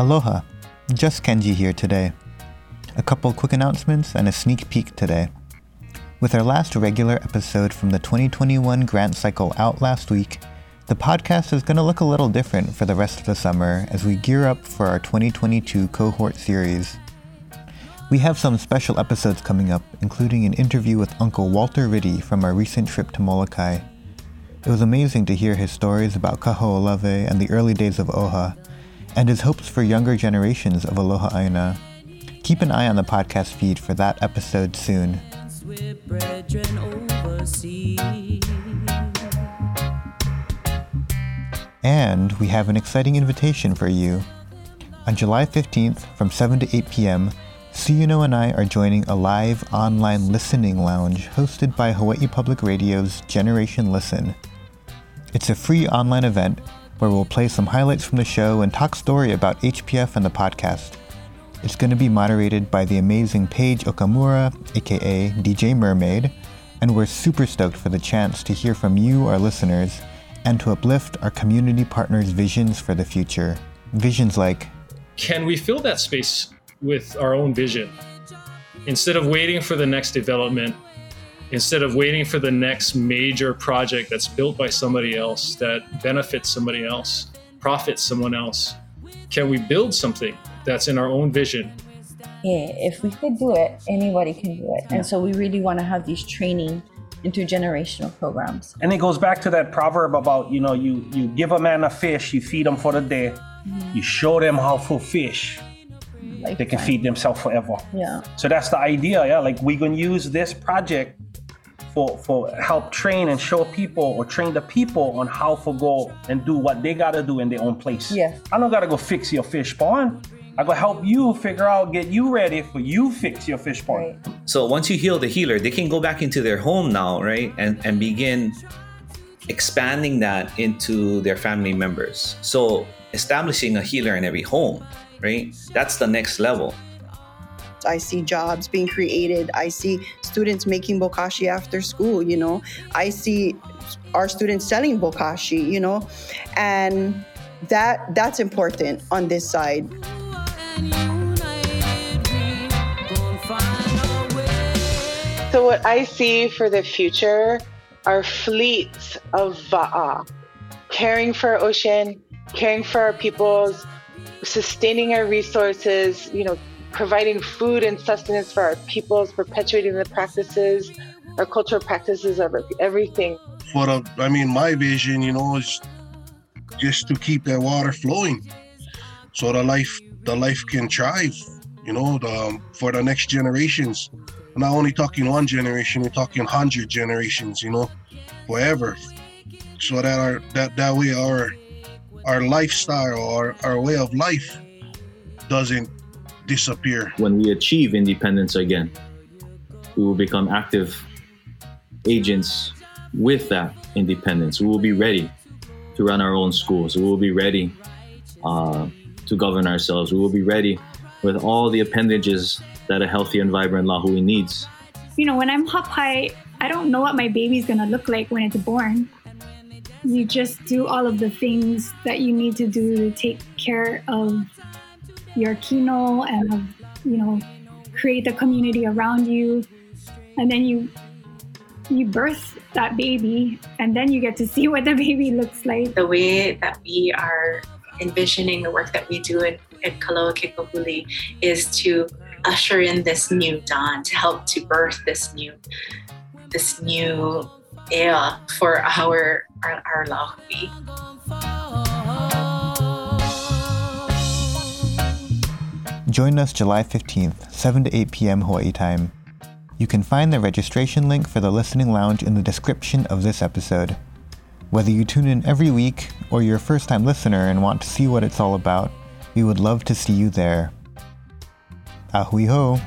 Aloha, just Kenji here today. A couple quick announcements and a sneak peek today. With our last regular episode from the 2021 grant cycle out last week, the podcast is going to look a little different for the rest of the summer as we gear up for our 2022 cohort series. We have some special episodes coming up, including an interview with Uncle Walter Ritte from our recent trip to Molokai. It was amazing to hear his stories about Kaho'olawe and the early days of Oha, and his hopes for younger generations of Aloha Aina. Keep an eye on the podcast feed for that episode soon. And we have an exciting invitation for you. On July 15th from 7 to 8 p.m., Suyuno and I are joining a live online listening lounge hosted by Hawaii Public Radio's Generation Listen. It's a free online event where we'll play some highlights from the show and talk story about HPF and the podcast. It's going to be moderated by the amazing Paige Okamura, aka DJ Mermaid, and we're super stoked for the chance to hear from you, our listeners, and to uplift our community partners' visions for the future. Visions like Can we fill that space with our own vision? Instead of waiting for the next development, instead of waiting for the next major project that's built by somebody else that benefits somebody else, profits someone else, can we build something that's in our own vision? Yeah, if we could do it, anybody can do it. And so we really want to have these training intergenerational programs. And it goes back to that proverb about, you know, you, you give a man a fish, you feed him for the day, Mm-hmm. you show them how to fish, they can Lifetime. feed themselves forever. Yeah. So that's the idea, yeah. Like we're gonna use this project for for help train and show people or train the people on how to go and do what they gotta do in their own place. Yeah. I don't gotta go fix your fish pond. I go help you figure out, get you ready for you fix your fish pond. Right. So once you heal the healer, they can go back into their home now, right? And and begin expanding that into their family members. So establishing a healer in every home, right? That's the next level. I see jobs being created. I see students making bokashi after school, you know. I see our students selling bokashi, you know. And that that's important on this side. So, what I see for the future are fleets of va'a, caring for our ocean, caring for our peoples, sustaining our resources, you know, providing food and sustenance for our peoples, perpetuating the practices, our cultural practices of everything. for the I mean my vision, you know, is just to keep that water flowing. So the life the life can thrive, you know, the, um, for the next generations. Not only talking one generation, we're talking hundred generations, you know, forever. So that our that that way our our lifestyle, our, our way of life doesn't disappear. when we achieve independence again, we will become active agents with that independence. We will be ready to run our own schools. We will be ready uh, to govern ourselves. We will be ready with all the appendages that a healthy and vibrant Lahui needs. you know, when I'm hapai, I don't know what my baby's gonna look like when it's born. You just do all of the things that you need to do to take care of your kino and of, you know, create the community around you. And then you you birth that baby and then you get to see what the baby looks like. the way that we are envisioning the work that we do at, at Kaloa Kekahuli is to usher in this new dawn, to help to birth this new this new era for our our, our Lahui. Join us July 15th, 7 to 8 p.m. Hawaii time. You can find the registration link for the listening lounge in the description of this episode. Whether you tune in every week or you're a first time listener and want to see what it's all about, we would love to see you there. Ahui ho!